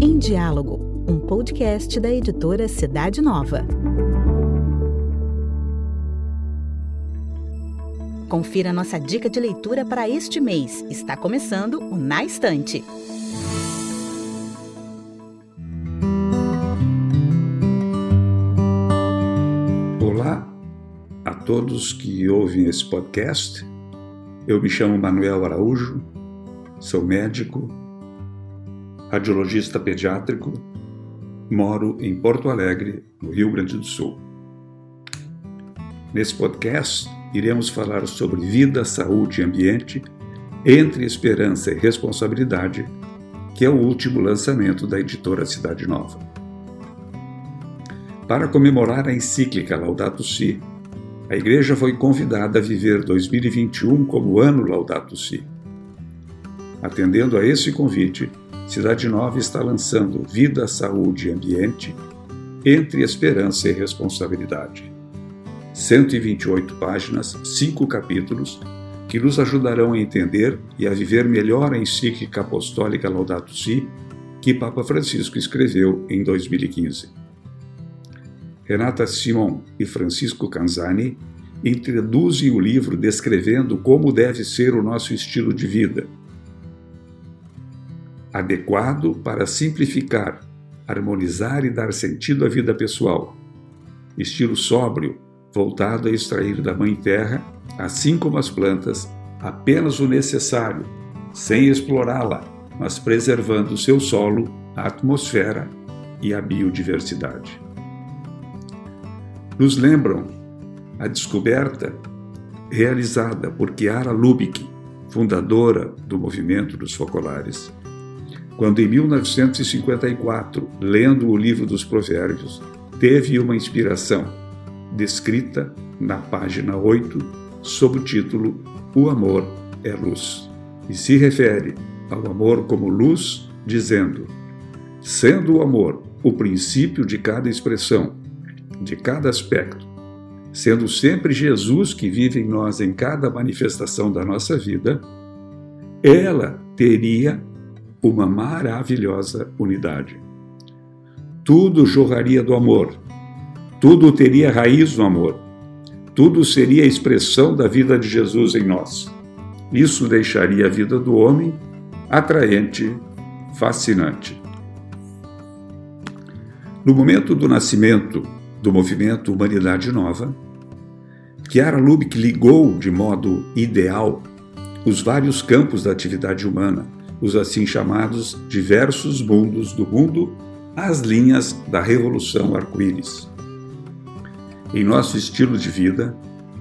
Em Diálogo, um podcast da editora Cidade Nova. Confira nossa dica de leitura para este mês. Está começando o Na Estante. Olá a todos que ouvem esse podcast. Eu me chamo Manuel Araújo, sou médico, radiologista pediátrico, moro em Porto Alegre, no Rio Grande do Sul. Nesse podcast, iremos falar sobre vida, saúde e ambiente, entre esperança e responsabilidade, que é o último lançamento da editora Cidade Nova. Para comemorar a encíclica Laudato Si, a Igreja foi convidada a viver 2021 como ano Laudato Si. Atendendo a esse convite, Cidade Nova está lançando Vida, Saúde e Ambiente entre esperança e responsabilidade. 128 páginas, 5 capítulos, que nos ajudarão a entender e a viver melhor a encíclica apostólica Laudato Si, que Papa Francisco escreveu em 2015. Renata Simon e Francisco Canzani introduzem o livro descrevendo como deve ser o nosso estilo de vida. Adequado para simplificar, harmonizar e dar sentido à vida pessoal. Estilo sóbrio, voltado a extrair da Mãe Terra, assim como as plantas, apenas o necessário, sem explorá-la, mas preservando seu solo, a atmosfera e a biodiversidade. Nos lembram a descoberta realizada por Chiara Lubick, fundadora do movimento dos focolares, quando em 1954, lendo o livro dos Provérbios, teve uma inspiração descrita na página 8, sob o título O Amor é Luz, e se refere ao amor como luz, dizendo: sendo o amor o princípio de cada expressão, de cada aspecto, sendo sempre Jesus que vive em nós em cada manifestação da nossa vida, ela teria uma maravilhosa unidade. Tudo jorraria do amor, tudo teria raiz no amor. Tudo seria a expressão da vida de Jesus em nós. Isso deixaria a vida do homem atraente, fascinante. No momento do nascimento do movimento Humanidade Nova, Chiara Lubick ligou de modo ideal os vários campos da atividade humana, os assim chamados diversos mundos do mundo, às linhas da Revolução Arco-Íris. Em nosso estilo de vida,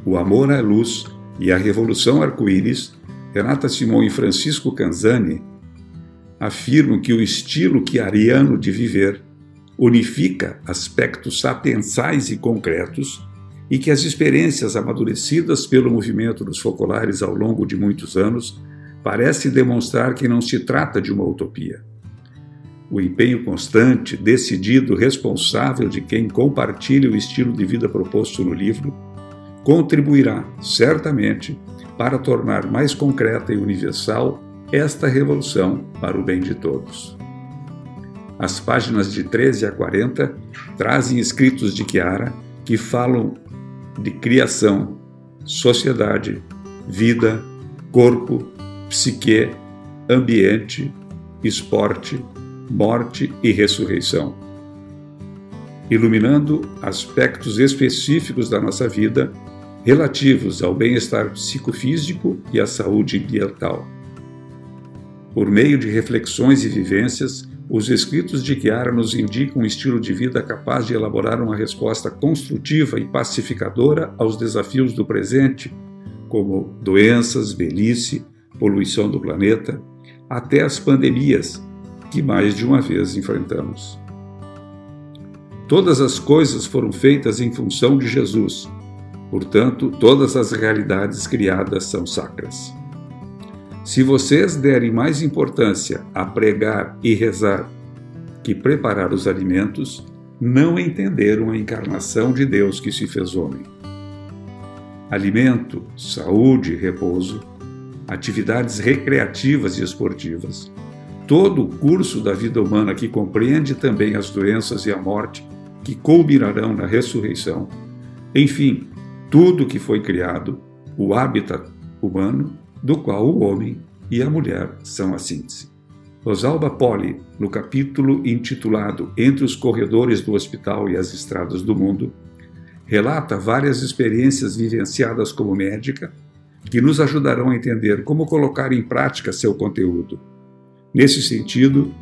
o amor à luz e a revolução arco-íris, Renata Simon e Francisco Canzani afirmam que o estilo chiariano de viver unifica aspectos sapensais e concretos e que as experiências amadurecidas pelo movimento dos focolares ao longo de muitos anos parecem demonstrar que não se trata de uma utopia o empenho constante, decidido, responsável de quem compartilha o estilo de vida proposto no livro, contribuirá, certamente, para tornar mais concreta e universal esta revolução para o bem de todos. As páginas de 13 a 40 trazem escritos de Chiara que falam de criação, sociedade, vida, corpo, psique, ambiente, esporte, morte e ressurreição, iluminando aspectos específicos da nossa vida relativos ao bem-estar psicofísico e à saúde ambiental. Por meio de reflexões e vivências, os escritos de Chiara nos indicam um estilo de vida capaz de elaborar uma resposta construtiva e pacificadora aos desafios do presente, como doenças, velhice, poluição do planeta, até as pandemias, que mais de uma vez enfrentamos. Todas as coisas foram feitas em função de Jesus, portanto, todas as realidades criadas são sacras. Se vocês derem mais importância a pregar e rezar que preparar os alimentos, não entenderam a encarnação de Deus que se fez homem. Alimento, saúde repouso atividades recreativas e esportivas, todo o curso da vida humana que compreende também as doenças e a morte, que culminarão na ressurreição, enfim, tudo que foi criado, o habitat humano, do qual o homem e a mulher são a síntese. Rosalba Poli, no capítulo intitulado Entre os corredores do hospital e as estradas do mundo, relata várias experiências vivenciadas como médica que nos ajudarão a entender como colocar em prática seu conteúdo. Nesse sentido,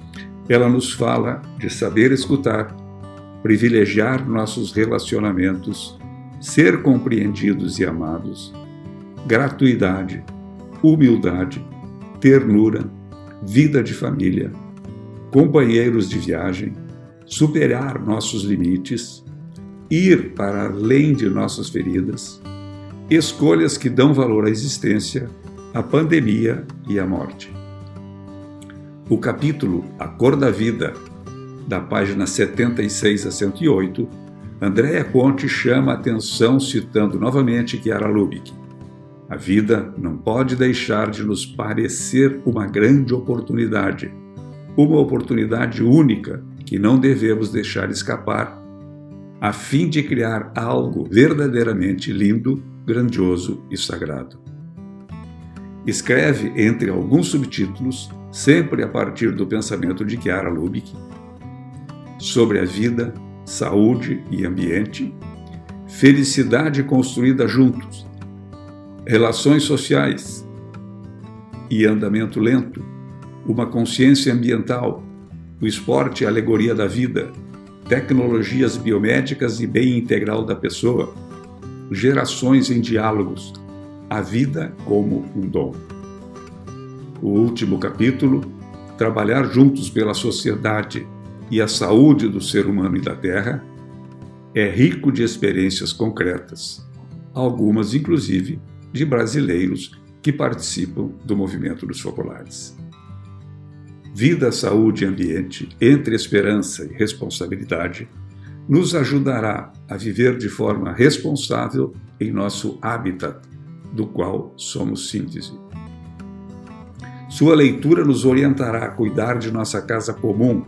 ela nos fala de saber escutar, privilegiar nossos relacionamentos, ser compreendidos e amados, gratuidade, humildade, ternura, vida de família, companheiros de viagem, superar nossos limites, ir para além de nossas feridas, escolhas que dão valor à existência, à pandemia e à morte. O capítulo A Cor da Vida, da página 76 a 108, Andréa Conte chama a atenção citando novamente Chiara Lubick. A vida não pode deixar de nos parecer uma grande oportunidade, uma oportunidade única que não devemos deixar escapar, a fim de criar algo verdadeiramente lindo, grandioso e sagrado. Escreve entre alguns subtítulos sempre a partir do pensamento de Chiara Lubick, sobre a vida, saúde e ambiente, felicidade construída juntos, relações sociais e andamento lento, uma consciência ambiental, o esporte a alegoria da vida, tecnologias biomédicas e bem integral da pessoa, gerações em diálogos, a vida como um dom. O último capítulo, trabalhar juntos pela sociedade e a saúde do ser humano e da Terra, é rico de experiências concretas, algumas inclusive de brasileiros que participam do movimento dos populares. Vida, saúde e ambiente, entre esperança e responsabilidade, nos ajudará a viver de forma responsável em nosso habitat, do qual somos síntese. Sua leitura nos orientará a cuidar de nossa casa comum,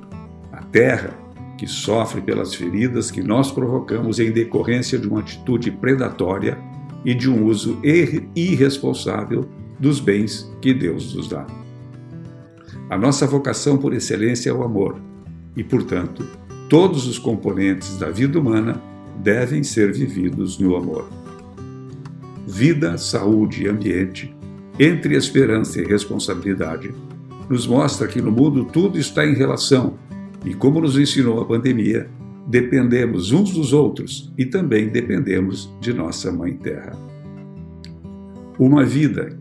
a terra, que sofre pelas feridas que nós provocamos em decorrência de uma atitude predatória e de um uso irresponsável dos bens que Deus nos dá. A nossa vocação por excelência é o amor, e, portanto, todos os componentes da vida humana devem ser vividos no amor. Vida, saúde e ambiente entre esperança e responsabilidade, nos mostra que no mundo tudo está em relação e, como nos ensinou a pandemia, dependemos uns dos outros e também dependemos de nossa Mãe Terra. Uma vida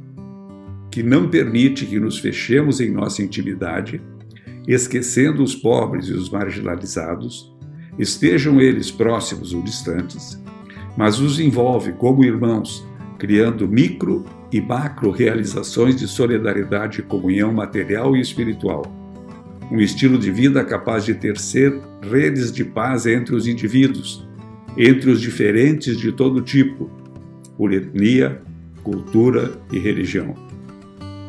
que não permite que nos fechemos em nossa intimidade, esquecendo os pobres e os marginalizados, estejam eles próximos ou distantes, mas os envolve como irmãos, criando micro e macro realizações de solidariedade e comunhão material e espiritual. Um estilo de vida capaz de tercer redes de paz entre os indivíduos, entre os diferentes de todo tipo, por etnia, cultura e religião.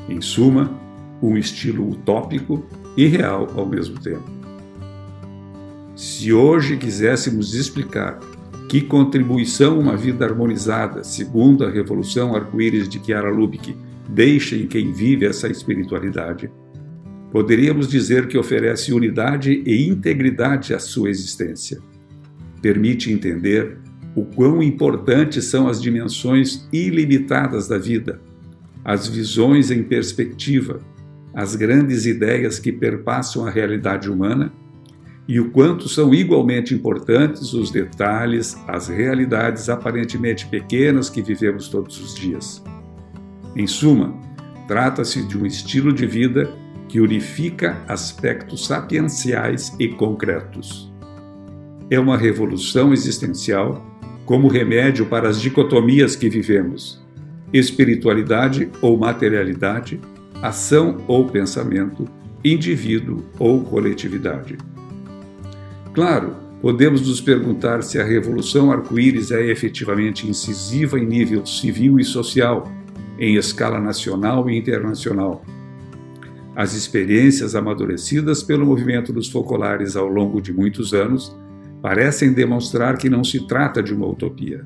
Em suma, um estilo utópico e real ao mesmo tempo. Se hoje quiséssemos explicar que contribuição uma vida harmonizada, segundo a Revolução Arco-Íris de Chiara Lubick, deixa em quem vive essa espiritualidade? Poderíamos dizer que oferece unidade e integridade à sua existência. Permite entender o quão importantes são as dimensões ilimitadas da vida, as visões em perspectiva, as grandes ideias que perpassam a realidade humana e o quanto são igualmente importantes os detalhes, as realidades aparentemente pequenas que vivemos todos os dias. Em suma, trata-se de um estilo de vida que unifica aspectos sapienciais e concretos. É uma revolução existencial como remédio para as dicotomias que vivemos: espiritualidade ou materialidade, ação ou pensamento, indivíduo ou coletividade. Claro, podemos nos perguntar se a Revolução Arco-Íris é efetivamente incisiva em nível civil e social, em escala nacional e internacional. As experiências amadurecidas pelo movimento dos focolares ao longo de muitos anos parecem demonstrar que não se trata de uma utopia.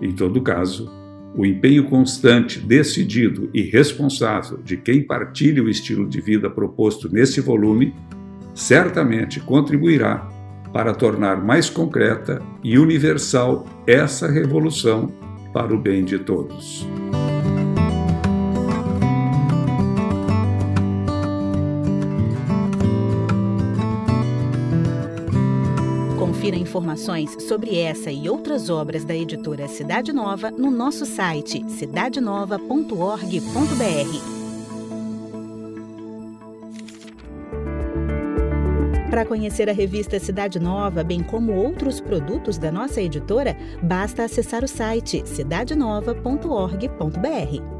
Em todo caso, o empenho constante, decidido e responsável de quem partilha o estilo de vida proposto nesse volume certamente contribuirá para tornar mais concreta e universal essa revolução para o bem de todos. Confira informações sobre essa e outras obras da editora Cidade Nova no nosso site cidadenova.org.br. Para conhecer a revista Cidade Nova, bem como outros produtos da nossa editora, basta acessar o site cidadenova.org.br.